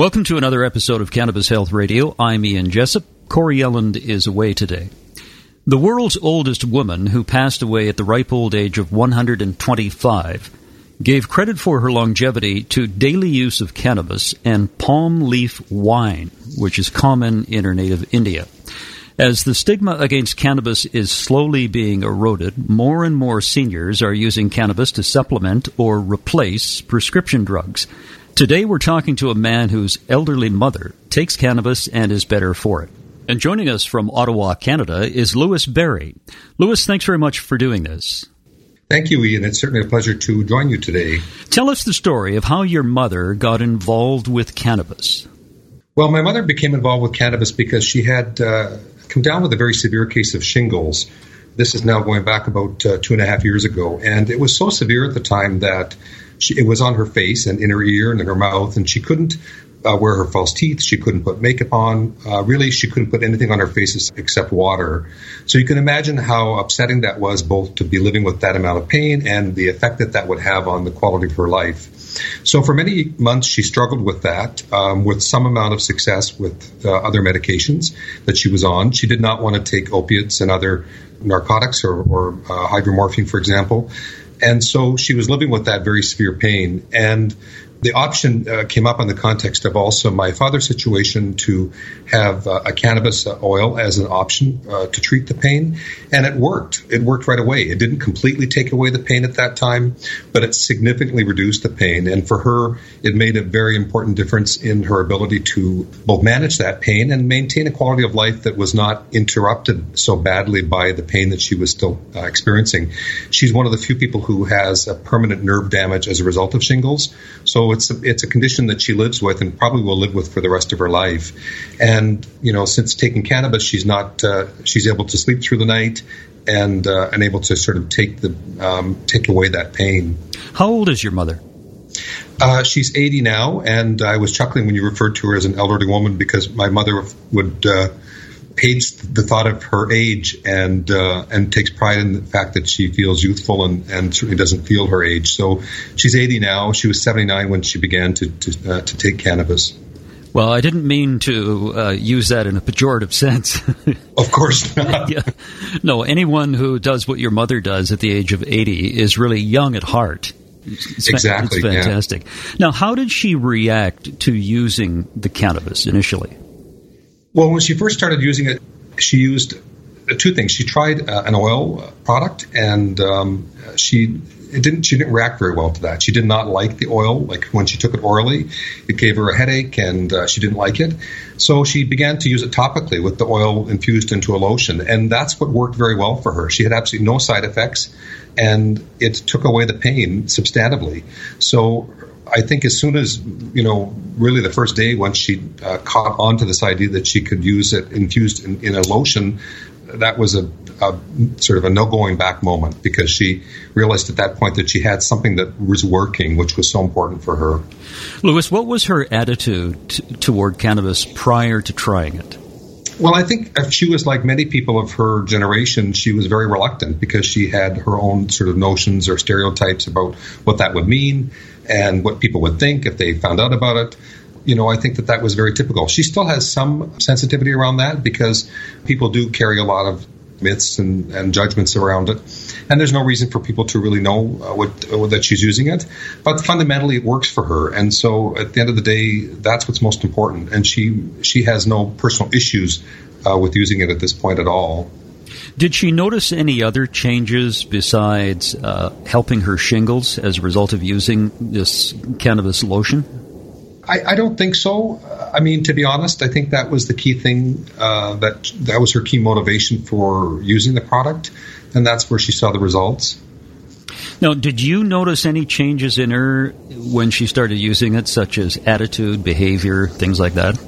Welcome to another episode of Cannabis Health Radio. I'm Ian Jessup. Corey Yelland is away today. The world's oldest woman, who passed away at the ripe old age of 125, gave credit for her longevity to daily use of cannabis and palm leaf wine, which is common in her native India. As the stigma against cannabis is slowly being eroded, more and more seniors are using cannabis to supplement or replace prescription drugs. Today we're talking to a man whose elderly mother takes cannabis and is better for it. And joining us from Ottawa, Canada, is Louis Berry. Louis, thanks very much for doing this. Thank you, Ian. It's certainly a pleasure to join you today. Tell us the story of how your mother got involved with cannabis. Well, my mother became involved with cannabis because she had uh, come down with a very severe case of shingles. This is now going back about uh, two and a half years ago. And it was so severe at the time that she, it was on her face and in her ear and in her mouth, and she couldn't uh, wear her false teeth. She couldn't put makeup on. Uh, really, she couldn't put anything on her face except water. So you can imagine how upsetting that was, both to be living with that amount of pain and the effect that that would have on the quality of her life. So for many months, she struggled with that, um, with some amount of success with uh, other medications that she was on. She did not want to take opiates and other narcotics or, or uh, hydromorphine, for example. And so she was living with that very severe pain. And the option uh, came up in the context of also my father's situation to have uh, a cannabis oil as an option uh, to treat the pain, and it worked. It worked right away. It didn't completely take away the pain at that time, but it significantly reduced the pain. And for her, it made a very important difference in her ability to both manage that pain and maintain a quality of life that was not interrupted so badly by the pain that she was still uh, experiencing. She's one of the few people who has a permanent nerve damage as a result of shingles. So it's a, it's a condition that she lives with and probably will live with for the rest of her life. And you know, since taking cannabis, she's not uh, she's able to sleep through the night and uh, and able to sort of take the um, take away that pain. How old is your mother? Uh, she's 80 now, and I was chuckling when you referred to her as an elderly woman because my mother would uh, hates the thought of her age and uh, and takes pride in the fact that she feels youthful and, and certainly doesn't feel her age. So she's 80 now. She was 79 when she began to to, uh, to take cannabis. Well, I didn't mean to uh, use that in a pejorative sense. of course not. yeah. No, anyone who does what your mother does at the age of 80 is really young at heart. It's, exactly. It's fantastic. Yeah. Now, how did she react to using the cannabis initially? Well, when she first started using it, she used two things. She tried uh, an oil product, and um, she didn't she didn't react very well to that. She did not like the oil. Like when she took it orally, it gave her a headache, and uh, she didn't like it. So she began to use it topically with the oil infused into a lotion, and that's what worked very well for her. She had absolutely no side effects, and it took away the pain substantively. So I think as soon as you know, really the first day once she uh, caught on to this idea that she could use it infused in, in a lotion, that was a, a, sort of a no going back moment because she realized at that point that she had something that was working, which was so important for her. Louis, what was her attitude t- toward cannabis prior to trying it? Well, I think she was like many people of her generation. She was very reluctant because she had her own sort of notions or stereotypes about what that would mean and what people would think if they found out about it. You know, I think that that was very typical. She still has some sensitivity around that because people do carry a lot of myths and, and judgments around it. And there's no reason for people to really know uh, what, uh, that she's using it. But fundamentally, it works for her. And so at the end of the day, that's what's most important. And she, she has no personal issues uh, with using it at this point at all. Did she notice any other changes besides uh, helping her shingles as a result of using this cannabis lotion? I, I, don't think so. I mean, to be honest, I think that was the key thing. Uh, that that was her key motivation for using the product, and that's where she saw the results. Now, did you notice any changes in her when she started using it, such as attitude, behavior, things like that?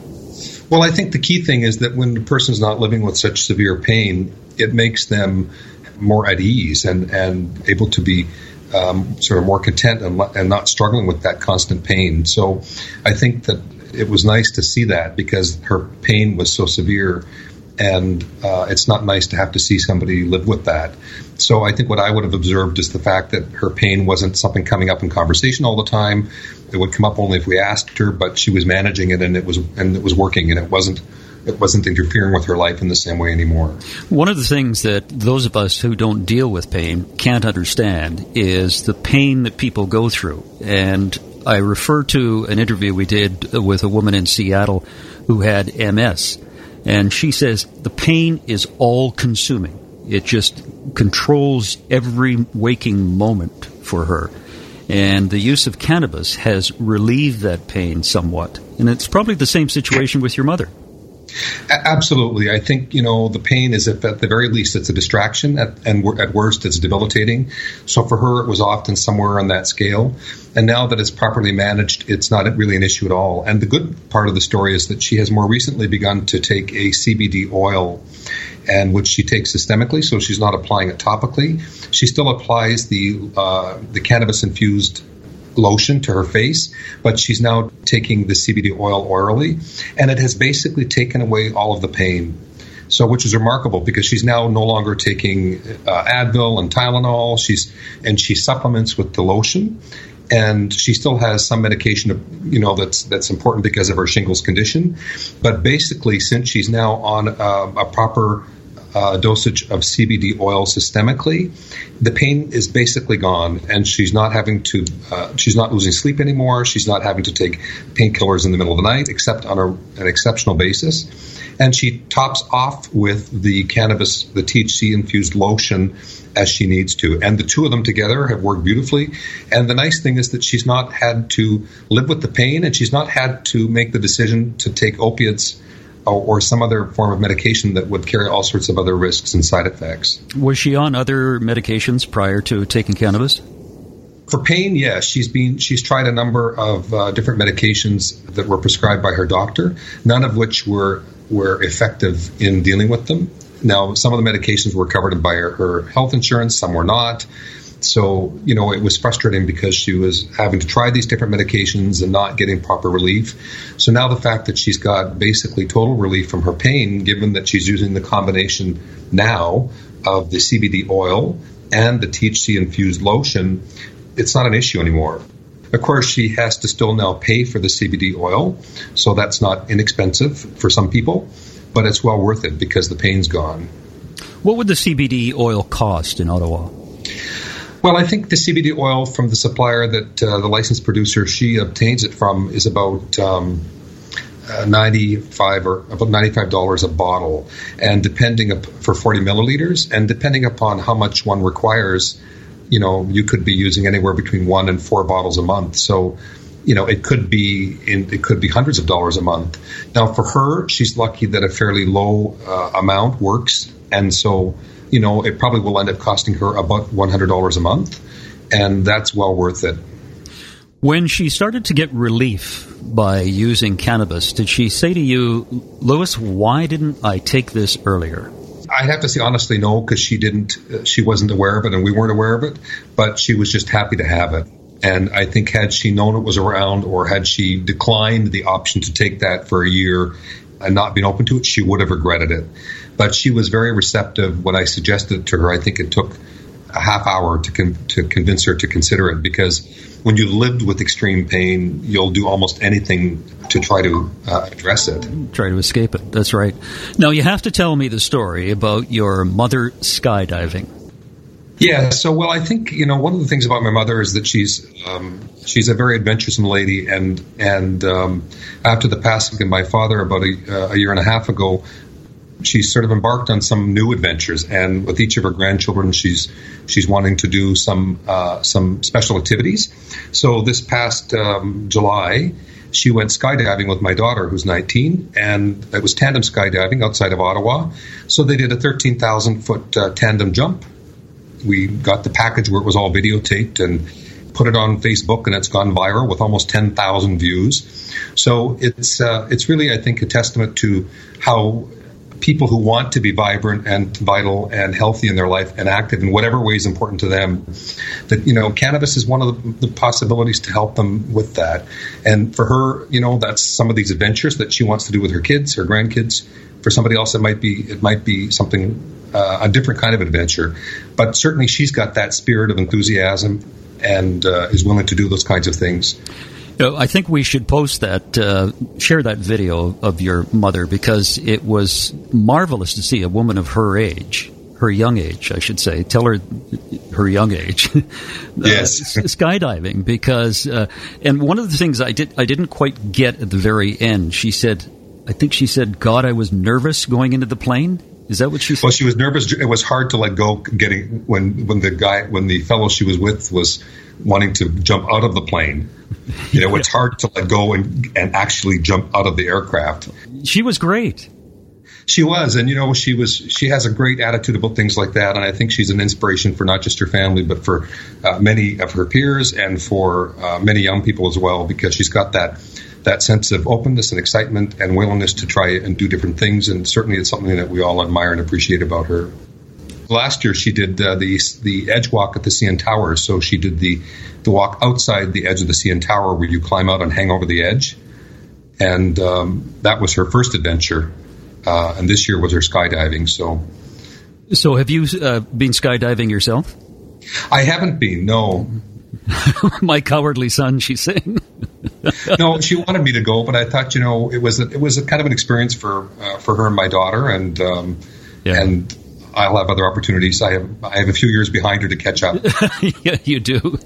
Well, I think the key thing is that when the person's not living with such severe pain, it makes them more at ease and, and able to be um, sort of more content and, and not struggling with that constant pain. So I think that it was nice to see that because her pain was so severe and uh, it's not nice to have to see somebody live with that. So I think what I would have observed is the fact that her pain wasn't something coming up in conversation all the time. It would come up only if we asked her, but she was managing it and it was and it was working and it wasn't it wasn't interfering with her life in the same way anymore. One of the things that those of us who don't deal with pain can't understand is the pain that people go through. And I refer to an interview we did with a woman in Seattle who had MS and she says the pain is all consuming. It just controls every waking moment for her. And the use of cannabis has relieved that pain somewhat. And it's probably the same situation with your mother. Absolutely. I think, you know, the pain is, if at the very least, it's a distraction, at, and at worst, it's debilitating. So for her, it was often somewhere on that scale. And now that it's properly managed, it's not really an issue at all. And the good part of the story is that she has more recently begun to take a CBD oil, and which she takes systemically, so she's not applying it topically. She still applies the uh, the cannabis infused lotion to her face, but she's now taking the CBD oil orally, and it has basically taken away all of the pain. So, which is remarkable because she's now no longer taking uh, Advil and Tylenol. She's and she supplements with the lotion, and she still has some medication, you know, that's that's important because of her shingles condition. But basically, since she's now on uh, a proper uh, dosage of CBD oil systemically, the pain is basically gone, and she's not having to. Uh, she's not losing sleep anymore. She's not having to take painkillers in the middle of the night, except on a, an exceptional basis. And she tops off with the cannabis, the THC infused lotion as she needs to. And the two of them together have worked beautifully. And the nice thing is that she's not had to live with the pain and she's not had to make the decision to take opiates or some other form of medication that would carry all sorts of other risks and side effects. Was she on other medications prior to taking cannabis? For pain, yes, she's been she's tried a number of uh, different medications that were prescribed by her doctor, none of which were were effective in dealing with them. Now, some of the medications were covered by her, her health insurance, some were not. So, you know, it was frustrating because she was having to try these different medications and not getting proper relief. So now the fact that she's got basically total relief from her pain, given that she's using the combination now of the CBD oil and the THC infused lotion, it's not an issue anymore. Of course, she has to still now pay for the CBD oil, so that's not inexpensive for some people, but it's well worth it because the pain's gone. What would the CBD oil cost in Ottawa? Well, I think the CBD oil from the supplier that uh, the licensed producer she obtains it from is about um, uh, 95 or about $95 a bottle. And depending up for 40 milliliters and depending upon how much one requires you know you could be using anywhere between one and four bottles a month. So you know it could be in, it could be hundreds of dollars a month. Now for her she's lucky that a fairly low uh, amount works. And so you know, it probably will end up costing her about $100 a month, and that's well worth it. When she started to get relief by using cannabis, did she say to you, Lewis, why didn't I take this earlier? I'd have to say honestly, no, because she didn't. Uh, she wasn't aware of it, and we weren't aware of it. But she was just happy to have it. And I think had she known it was around, or had she declined the option to take that for a year and not been open to it, she would have regretted it. But she was very receptive when I suggested it to her. I think it took a half hour to con- to convince her to consider it because when you lived with extreme pain, you'll do almost anything to try to uh, address it. Try to escape it. That's right. Now you have to tell me the story about your mother skydiving. Yeah, so well, I think you know one of the things about my mother is that she's um, she's a very adventuresome lady, and and um, after the passing of my father about a, uh, a year and a half ago, she's sort of embarked on some new adventures, and with each of her grandchildren, she's she's wanting to do some uh, some special activities. So this past um, July, she went skydiving with my daughter, who's 19, and it was tandem skydiving outside of Ottawa. So they did a 13,000 foot uh, tandem jump we got the package where it was all videotaped and put it on Facebook, and it's gone viral with almost 10,000 views. So it's uh, it's really, I think, a testament to how people who want to be vibrant and vital and healthy in their life and active in whatever way is important to them that you know cannabis is one of the, the, possibilities to help them with that and for her you know that's some of these adventures that she wants to do with her kids her grandkids for somebody else it might be it might be something uh, a different kind of adventure but certainly she's got that spirit of enthusiasm and uh, is willing to do those kinds of things I think we should post that, uh, share that video of your mother because it was marvelous to see a woman of her age, her young age, I should say. Tell her her young age. yes, uh, skydiving because, uh, and one of the things I did I didn't quite get at the very end. She said, I think she said, "God, I was nervous going into the plane." Is that what she said? Well, she was nervous. It was hard to let go getting when when the guy when the fellow she was with was wanting to jump out of the plane. You know, it's hard to let go and and actually jump out of the aircraft. She was great. She was, and you know, she was. She has a great attitude about things like that, and I think she's an inspiration for not just her family, but for uh, many of her peers and for uh, many young people as well, because she's got that that sense of openness and excitement and willingness to try and do different things. And certainly, it's something that we all admire and appreciate about her. Last year, she did uh, the the edge walk at the CN Tower. So she did the the walk outside the edge of the CN Tower, where you climb out and hang over the edge. And um, that was her first adventure. Uh, and this year was her skydiving. So, so have you uh, been skydiving yourself? I haven't been. No. My cowardly son, she's saying. no, she wanted me to go, but I thought, you know, it was a, it was a kind of an experience for uh, for her and my daughter, and um, yeah. and I'll have other opportunities. I have I have a few years behind her to catch up. yeah, you do.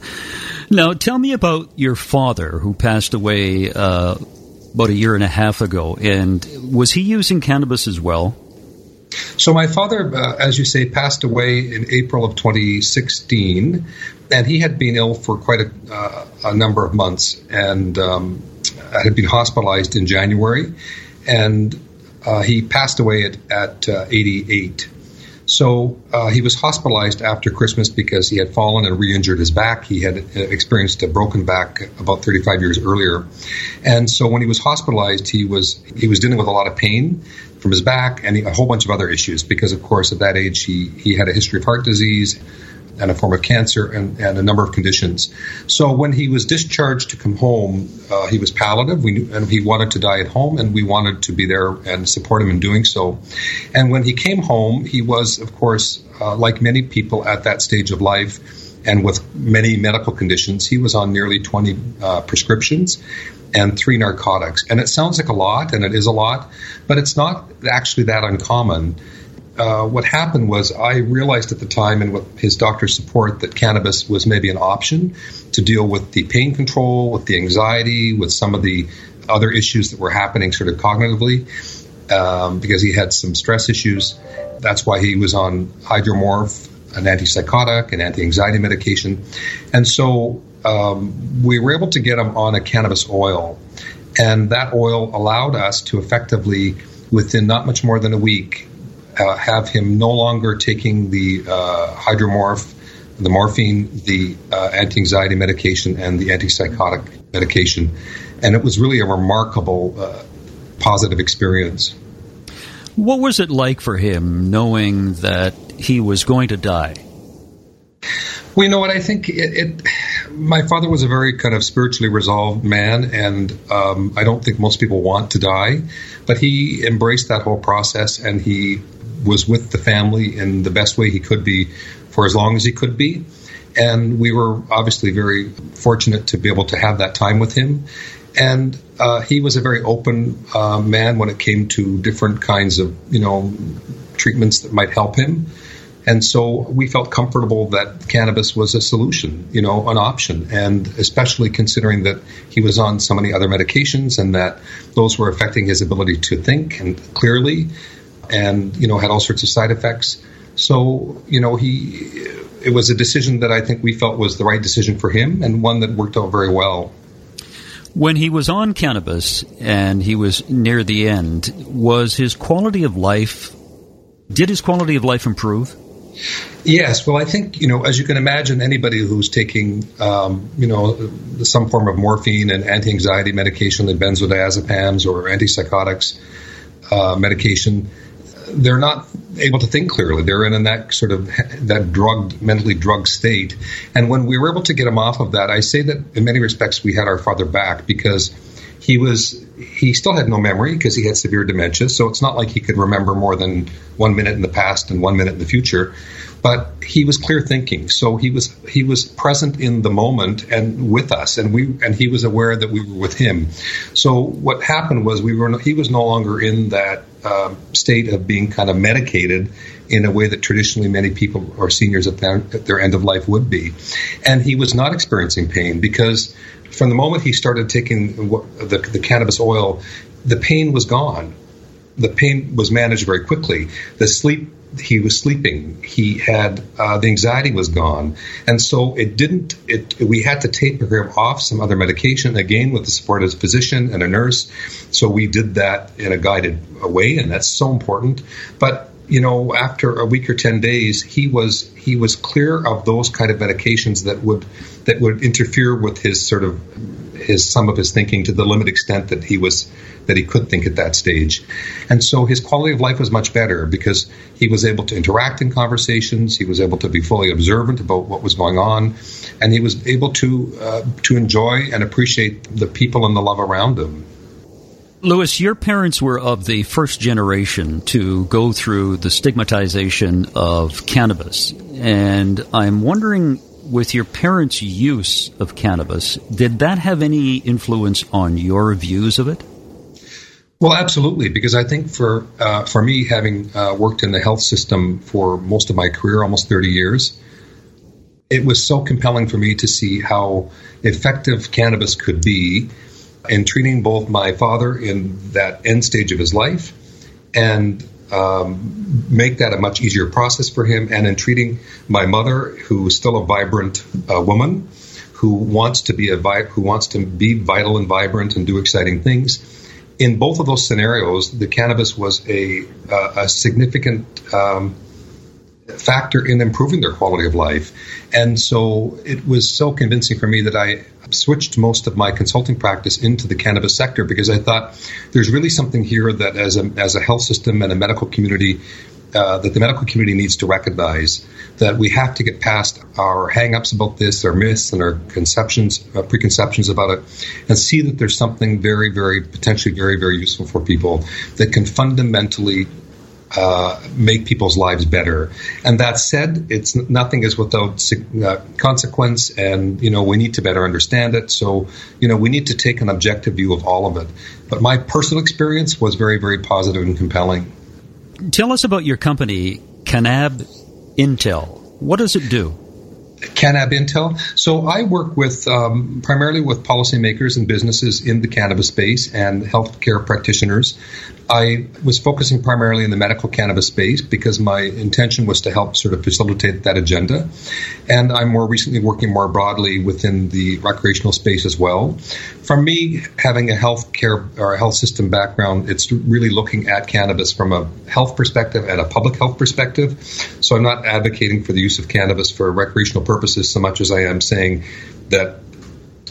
Now, tell me about your father, who passed away uh, about a year and a half ago, and was he using cannabis as well? So my father, uh, as you say, passed away in April of 2016, and he had been ill for quite a, uh, a number of months, and um, had been hospitalized in January, and uh, he passed away at, at uh, 88. So uh, he was hospitalized after Christmas because he had fallen and re-injured his back. He had uh, experienced a broken back about 35 years earlier, and so when he was hospitalized, he was he was dealing with a lot of pain from his back and a whole bunch of other issues because, of course, at that age he he had a history of heart disease and a form of cancer and, and a number of conditions. So when he was discharged to come home, uh, he was palliative. We knew, and he wanted to die at home, and we wanted to be there and support him in doing so. And when he came home, he was, of course, uh, like many people at that stage of life. And with many medical conditions, he was on nearly 20 uh, prescriptions and three narcotics. And it sounds like a lot, and it is a lot, but it's not actually that uncommon uh, what happened was I realized at the time, and with his doctor's support, that cannabis was maybe an option to deal with the pain control, with the anxiety, with some of the other issues that were happening sort of cognitively, um, because he had some stress issues. That's why he was on hydromorph, an antipsychotic, an anti-anxiety medication, and so um, we were able to get him on a cannabis oil, and that oil allowed us to effectively, within not much more than a week, uh, have him no longer taking the uh, hydromorph, the morphine, the uh, anti-anxiety medication, and the antipsychotic medication, and it was really a remarkable uh, positive experience. What was it like for him knowing that he was going to die? Well, you know what? I think it, it my father was a very kind of spiritually resolved man, and um, I don't think most people want to die, but he embraced that whole process and he was with the family in the best way he could be for as long as he could be. And we were obviously very fortunate to be able to have that time with him. And uh, he was a very open uh, man when it came to different kinds of, you know, treatments that might help him. And so we felt comfortable that cannabis was a solution, you know, an option. And especially considering that he was on so many other medications and that those were affecting his ability to think and clearly and you know had all sorts of side effects. So you know he it was a decision that I think we felt was the right decision for him and one that worked out very well. When he was on cannabis and he was near the end, was his quality of life did his quality of life improve? Yes, well, I think you know, as you can imagine, anybody who's taking um, you know some form of morphine and anti-anxiety medication, like benzodiazepams or antipsychotics uh, medication, they're not able to think clearly. They're in that sort of that drugged, mentally drugged state. And when we were able to get him off of that, I say that in many respects we had our father back because he was he still had no memory because he had severe dementia. So it's not like he could remember more than one minute in the past and one minute in the future. But he was clear thinking, so he was he was present in the moment and with us, and we and he was aware that we were with him. So what happened was we were he was no longer in that um, state of being kind of medicated in a way that traditionally many people or seniors at their, at their end of life would be, and he was not experiencing pain because from the moment he started taking the, the cannabis oil, the pain was gone. The pain was managed very quickly. The sleep he was sleeping. He had uh, the anxiety was gone, and so it didn't. It we had to taper him off some other medication again with the support of his physician and a nurse. So we did that in a guided way, and that's so important. But you know, after a week or ten days, he was he was clear of those kind of medications that would that would interfere with his sort of his some of his thinking to the limit extent that he was that he could think at that stage, and so his quality of life was much better because he was able to interact in conversations, he was able to be fully observant about what was going on, and he was able to uh, to enjoy and appreciate the people and the love around him. Louis, your parents were of the first generation to go through the stigmatization of cannabis. And I'm wondering, with your parents' use of cannabis, did that have any influence on your views of it? Well, absolutely, because I think for uh, for me, having uh, worked in the health system for most of my career, almost 30 years, it was so compelling for me to see how effective cannabis could be in treating both my father in that end stage of his life and um, make that a much easier process for him, and in treating my mother, who is still a vibrant uh, woman, who wants to be a vi- who wants to be vital and vibrant and do exciting things. In both of those scenarios, the cannabis was a, uh, a significant um, factor in improving their quality of life. And so it was so convincing for me that I switched most of my consulting practice into the cannabis sector because I thought there's really something here that as a, as a health system and a medical community uh, that the medical community needs to recognize that we have to get past our hang-ups about this, our myths and our conceptions, uh, preconceptions about it, and see that there's something very, very potentially very, very useful for people that can fundamentally uh, make people's lives better. And that said, it's nothing is without uh, consequence, and you know we need to better understand it. So you know we need to take an objective view of all of it. But my personal experience was very, very positive and compelling. Tell us about your company, Canab Intel. What does it do? Cannab Intel. So I work with um, primarily with policymakers and businesses in the cannabis space and healthcare practitioners I was focusing primarily in the medical cannabis space because my intention was to help sort of facilitate that agenda. And I'm more recently working more broadly within the recreational space as well. For me, having a healthcare or a health system background, it's really looking at cannabis from a health perspective and a public health perspective. So I'm not advocating for the use of cannabis for recreational purposes so much as I am saying that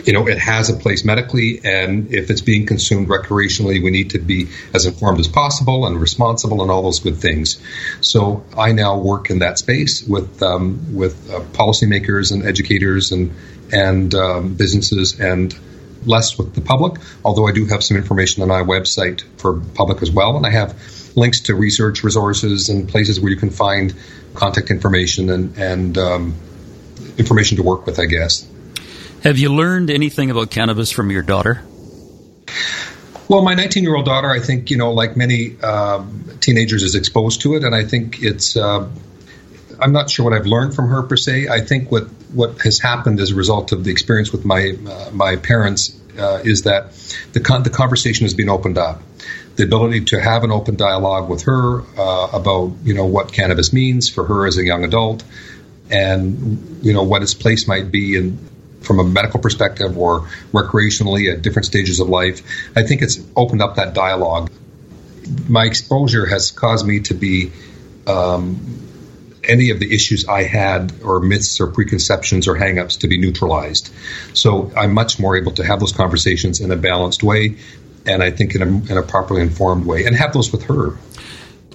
you know, it has a place medically, and if it's being consumed recreationally, we need to be as informed as possible and responsible and all those good things. So I now work in that space with um, with uh, policymakers and educators and and um, businesses and less with the public. Although I do have some information on my website for public as well, and I have links to research resources and places where you can find contact information and and um, information to work with. I guess. Have you learned anything about cannabis from your daughter? Well, my 19 year old daughter, I think, you know, like many um, teenagers, is exposed to it. And I think it's, uh, I'm not sure what I've learned from her per se. I think what, what has happened as a result of the experience with my, uh, my parents uh, is that the, con- the conversation has been opened up. The ability to have an open dialogue with her uh, about, you know, what cannabis means for her as a young adult and, you know, what its place might be in from a medical perspective or recreationally at different stages of life. I think it's opened up that dialogue. My exposure has caused me to be um, any of the issues I had or myths or preconceptions or hangups to be neutralized. So I'm much more able to have those conversations in a balanced way and I think in a, in a properly informed way and have those with her.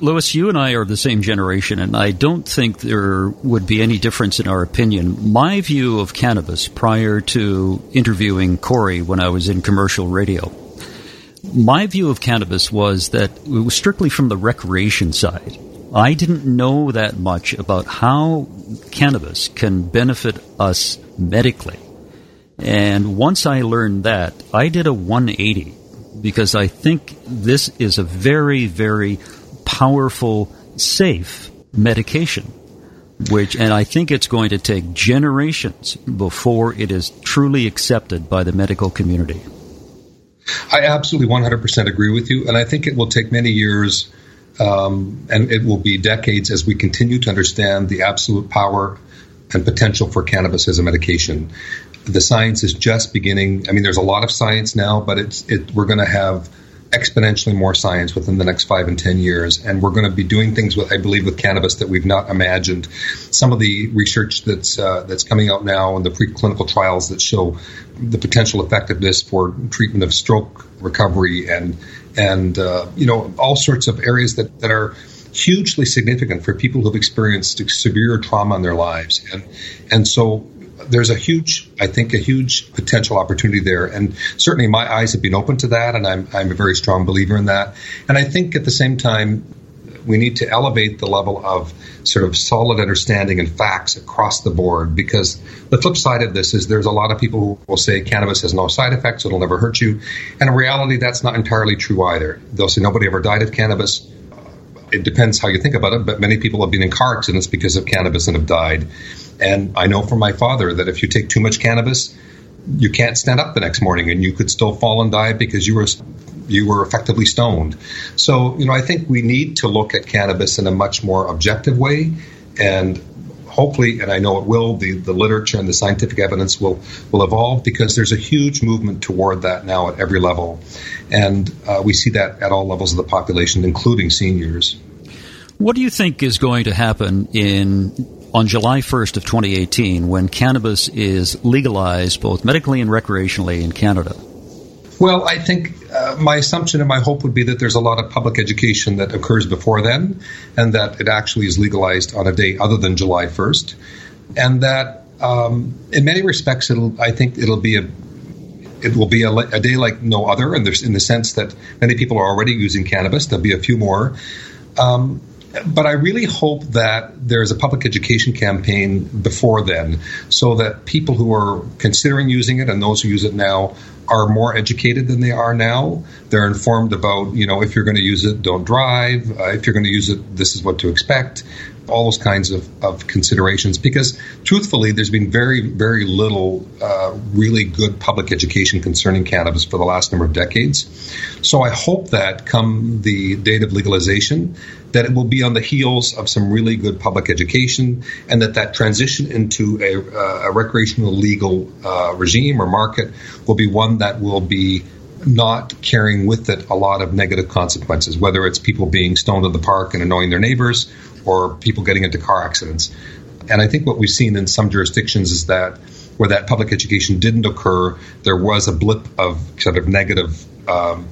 Lewis, you and I are the same generation, and I don't think there would be any difference in our opinion. My view of cannabis prior to interviewing Corey when I was in commercial radio, my view of cannabis was that it was strictly from the recreation side. I didn't know that much about how cannabis can benefit us medically. And once I learned that, I did a 180 because I think this is a very, very powerful, safe medication. Which, and I think it's going to take generations before it is truly accepted by the medical community. I absolutely 100% agree with you, and I think it will take many years um, and it will be decades as we continue to understand the absolute power and potential for cannabis as a medication. The science is just beginning. I mean, there's a lot of science now, but it's it, we're going to have exponentially more science within the next five and ten years, and we're going to be doing things with, I believe, with cannabis that we've not imagined. Some of the research that's uh, that's coming out now and the preclinical trials that show the potential effectiveness for treatment of stroke recovery and and uh, you know all sorts of areas that that are hugely significant for people who've experienced severe trauma in their lives and and so there's a huge, I think, a huge potential opportunity there. And certainly my eyes have been open to that, and I'm, I'm a very strong believer in that. And I think at the same time, we need to elevate the level of sort of solid understanding and facts across the board because the flip side of this is there's a lot of people who will say cannabis has no side effects, it'll never hurt you. And in reality, that's not entirely true either. They'll say nobody ever died of cannabis. It depends how you think about it, but many people have been in car accidents because of cannabis and have died. And I know from my father that if you take too much cannabis, you can't stand up the next morning and you could still fall and die because you were you were effectively stoned. So, you know, I think we need to look at cannabis in a much more objective way and hopefully, and I know it will, the, the literature and the scientific evidence will, will evolve because there's a huge movement toward that now at every level. And uh, we see that at all levels of the population, including seniors. What do you think is going to happen in on July 1st of 2018 when cannabis is legalized both medically and recreationally in Canada? Well, I think uh, my assumption and my hope would be that there's a lot of public education that occurs before then, and that it actually is legalized on a day other than July 1st, and that um, in many respects, it'll. I think it'll be a. It will be a, a day like no other, and there's in the sense that many people are already using cannabis. There'll be a few more. Um, but I really hope that there's a public education campaign before then so that people who are considering using it and those who use it now are more educated than they are now. They're informed about, you know, if you're going to use it, don't drive. Uh, if you're going to use it, this is what to expect. All those kinds of, of considerations. Because truthfully, there's been very, very little uh, really good public education concerning cannabis for the last number of decades. So I hope that come the date of legalization, that it will be on the heels of some really good public education, and that that transition into a, uh, a recreational legal uh, regime or market will be one that will be not carrying with it a lot of negative consequences, whether it's people being stoned in the park and annoying their neighbors or people getting into car accidents. And I think what we've seen in some jurisdictions is that where that public education didn't occur, there was a blip of sort of negative um,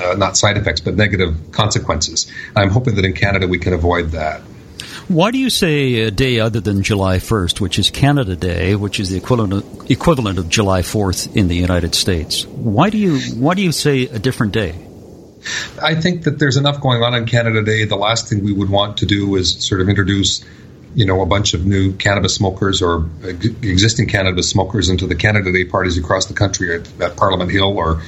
uh, not side effects, but negative consequences. I'm hoping that in Canada we can avoid that. Why do you say a day other than July 1st, which is Canada Day, which is the equivalent of, equivalent of July 4th in the United States? Why do you why do you say a different day? I think that there's enough going on on Canada Day. The last thing we would want to do is sort of introduce you know, a bunch of new cannabis smokers or existing cannabis smokers into the Canada Day parties across the country at, at Parliament Hill or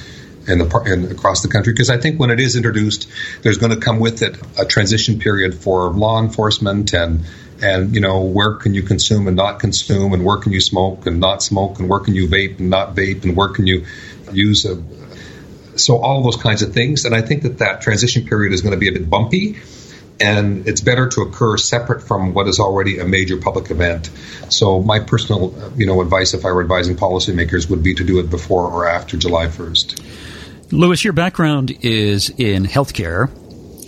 in the in, across the country because I think when it is introduced, there's going to come with it a transition period for law enforcement and and you know where can you consume and not consume and where can you smoke and not smoke and where can you vape and not vape and where can you use a so all those kinds of things and I think that that transition period is going to be a bit bumpy and it's better to occur separate from what is already a major public event. So my personal, you know, advice if I were advising policymakers would be to do it before or after July 1st. Lewis, your background is in healthcare,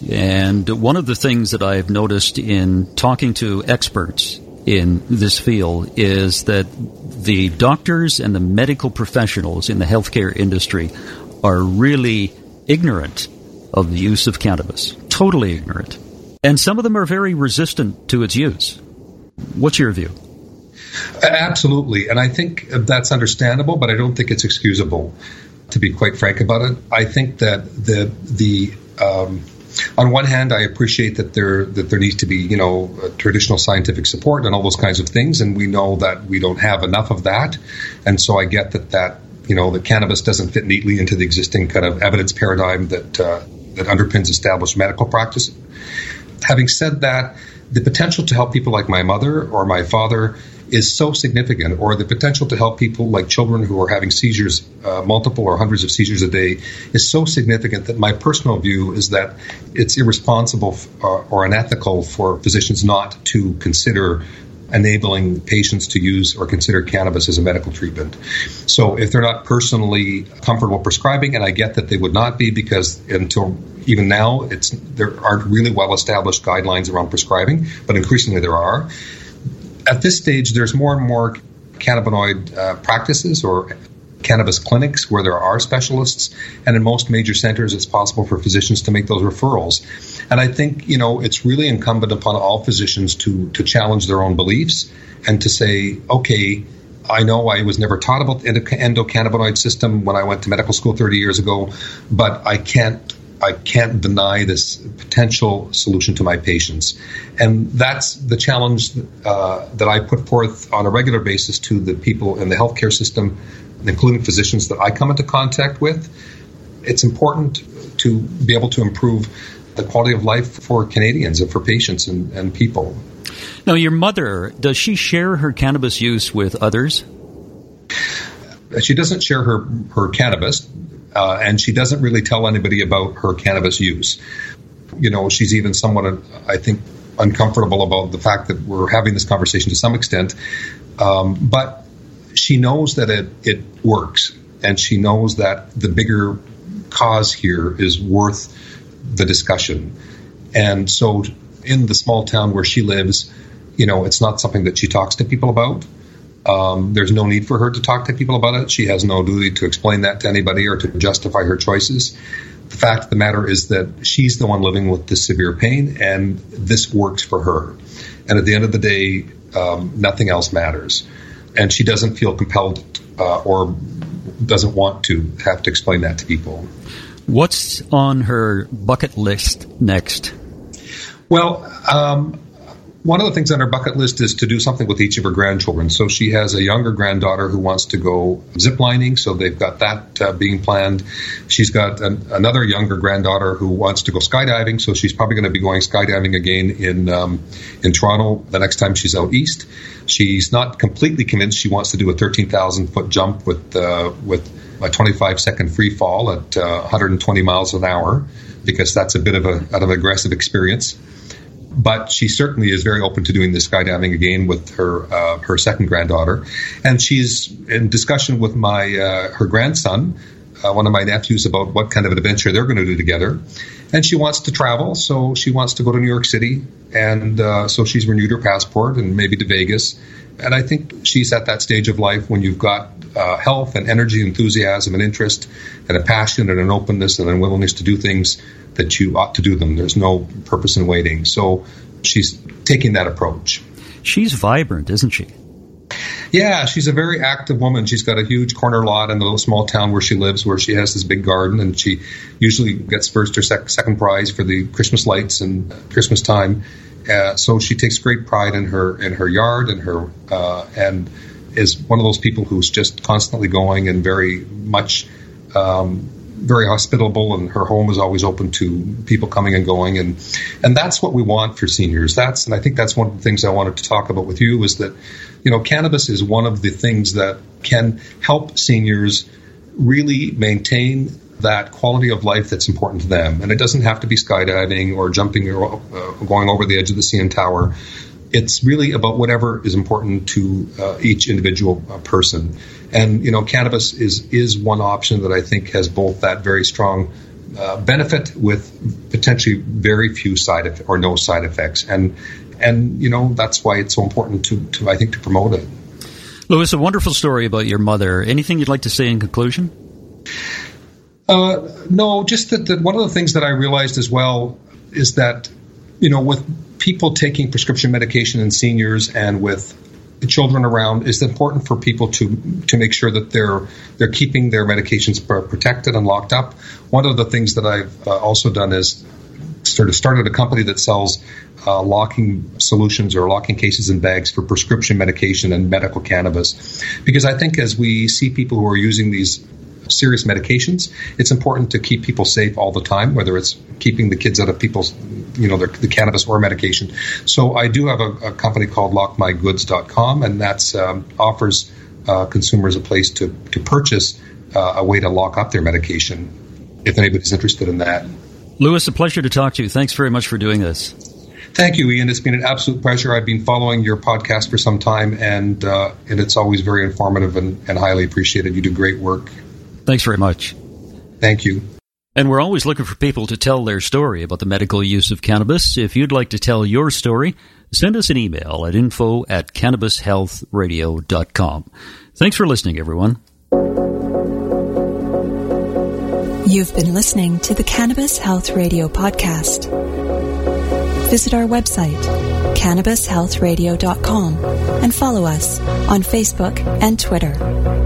And one of the things that I've noticed in talking to experts in this field is that the doctors and the medical professionals in the healthcare industry are really ignorant of the use of cannabis. Totally ignorant. And some of them are very resistant to its use. What's your view? Absolutely. And I think that's understandable, but I don't think it's excusable, to be quite frank about it. I think that the, the, um, on one hand, I appreciate that there that there needs to be you know traditional scientific support and all those kinds of things, and we know that we don't have enough of that, and so I get that that you know that cannabis doesn't fit neatly into the existing kind of evidence paradigm that uh, that underpins established medical practice. Having said that, the potential to help people like my mother or my father is so significant, or the potential to help people like children who are having seizures, uh, multiple or hundreds of seizures a day, is so significant that my personal view is that it's irresponsible f- uh, or unethical for physicians not to consider enabling patients to use or consider cannabis as a medical treatment. So if they're not personally comfortable prescribing, and I get that they would not be because until even now it's there aren't really well established guidelines around prescribing, but increasingly there are at this stage, there's more and more cannabinoid uh, practices or cannabis clinics where there are specialists, and in most major centers, it's possible for physicians to make those referrals. And I think you know it's really incumbent upon all physicians to to challenge their own beliefs and to say, okay. I know I was never taught about the endocannabinoid system when I went to medical school 30 years ago, but I can't I can't deny this potential solution to my patients. And that's the challenge uh, that I put forth on a regular basis to the people in the healthcare system, including physicians that I come into contact with. It's important to be able to improve the quality of life for Canadians and for patients and, and people. Now, your mother, does she share her cannabis use with others? She doesn't share her, her cannabis uh, and she doesn't really tell anybody about her cannabis use. You know, she's even somewhat, I think, uncomfortable about the fact that we're having this conversation to some extent. Um, but she knows that it, it works, and she knows that the bigger cause here is worth the discussion. And so, in the small town where she lives, you know, it's not something that she talks to people about. Um, there's no need for her to talk to people about it. She has no duty to explain that to anybody or to justify her choices. The fact of the matter is that she's the one living with this severe pain, and this works for her. And at the end of the day, um, nothing else matters. And she doesn't feel compelled uh, or doesn't want to have to explain that to people. What's on her bucket list next? Well, um, one of the things on her bucket list is to do something with each of her grandchildren. So she has a younger granddaughter who wants to go ziplining, so they've got that uh, being planned. She's got an, another younger granddaughter who wants to go skydiving, so she's probably going to be going skydiving again in um, in Toronto the next time she's out east. She's not completely convinced she wants to do a 13,000 foot jump with uh, with a 25 second free fall at uh, 120 miles an hour because that's a bit of a of an aggressive experience but she certainly is very open to doing the skydiving again with her uh, her second granddaughter, and she's in discussion with my uh, her grandson, uh, one of my nephews, about what kind of an adventure they're going to do together. And she wants to travel, so she wants to go to New York City, and uh, so she's renewed her passport and maybe to Vegas. And I think she's at that stage of life when you've got uh, health and energy, enthusiasm and interest, and a passion and an openness and a willingness to do things that you ought to do them. There's no purpose in waiting. So she's taking that approach. She's vibrant, isn't she? Yeah, she's a very active woman. She's got a huge corner lot in the little small town where she lives, where she has this big garden, and she usually gets first or sec- second prize for the Christmas lights and Christmas time. Uh, so she takes great pride in her in her yard and her uh, and is one of those people who's just constantly going and very much um, very hospitable and her home is always open to people coming and going and and that's what we want for seniors. That's and I think that's one of the things I wanted to talk about with you is that you know cannabis is one of the things that can help seniors really maintain that quality of life that's important to them. And it doesn't have to be skydiving or jumping or uh, going over the edge of the CN Tower it's really about whatever is important to uh, each individual uh, person. And you know, cannabis is is one option that I think has both that very strong uh, benefit with potentially very few side effects or no side effects, and and you know that's why it's so important to, to I think to promote it. Louis, a wonderful story about your mother. Anything you'd like to say in conclusion? Uh, no, just that, that one of the things that I realized as well is that you know with people taking prescription medication in seniors and with children around, it's important for people to to make sure that they're they're keeping their medications protected and locked up. One of the things that I've uh, also done is sort of started a company that sells uh, locking solutions or locking cases and bags for prescription medication and medical cannabis, because I think as we see people who are using these serious medications, it's important to keep people safe all the time, whether it's keeping the kids out of people's, you know, their, the cannabis or medication. So I do have a, a company called lockmygoods.com, and that um, offers uh, consumers a place to, to purchase uh, a way to lock up their medication if anybody's interested in that. Louis, a pleasure to talk to you. Thanks very much for doing this. Thank you, Ian. It's been an absolute pleasure. I've been following your podcast for some time, and uh, and it's always very informative and, and highly appreciated. You do great work. Thanks very much. Thank you. And we're always looking for people to tell their story about the medical use of cannabis. If you'd like to tell your story, send us an email at info at cannabishealthradio.com. Thanks for listening, everyone. You've been listening to the Cannabis Health Radio podcast. Visit our website, cannabishealthradio.com, and follow us on Facebook and Twitter.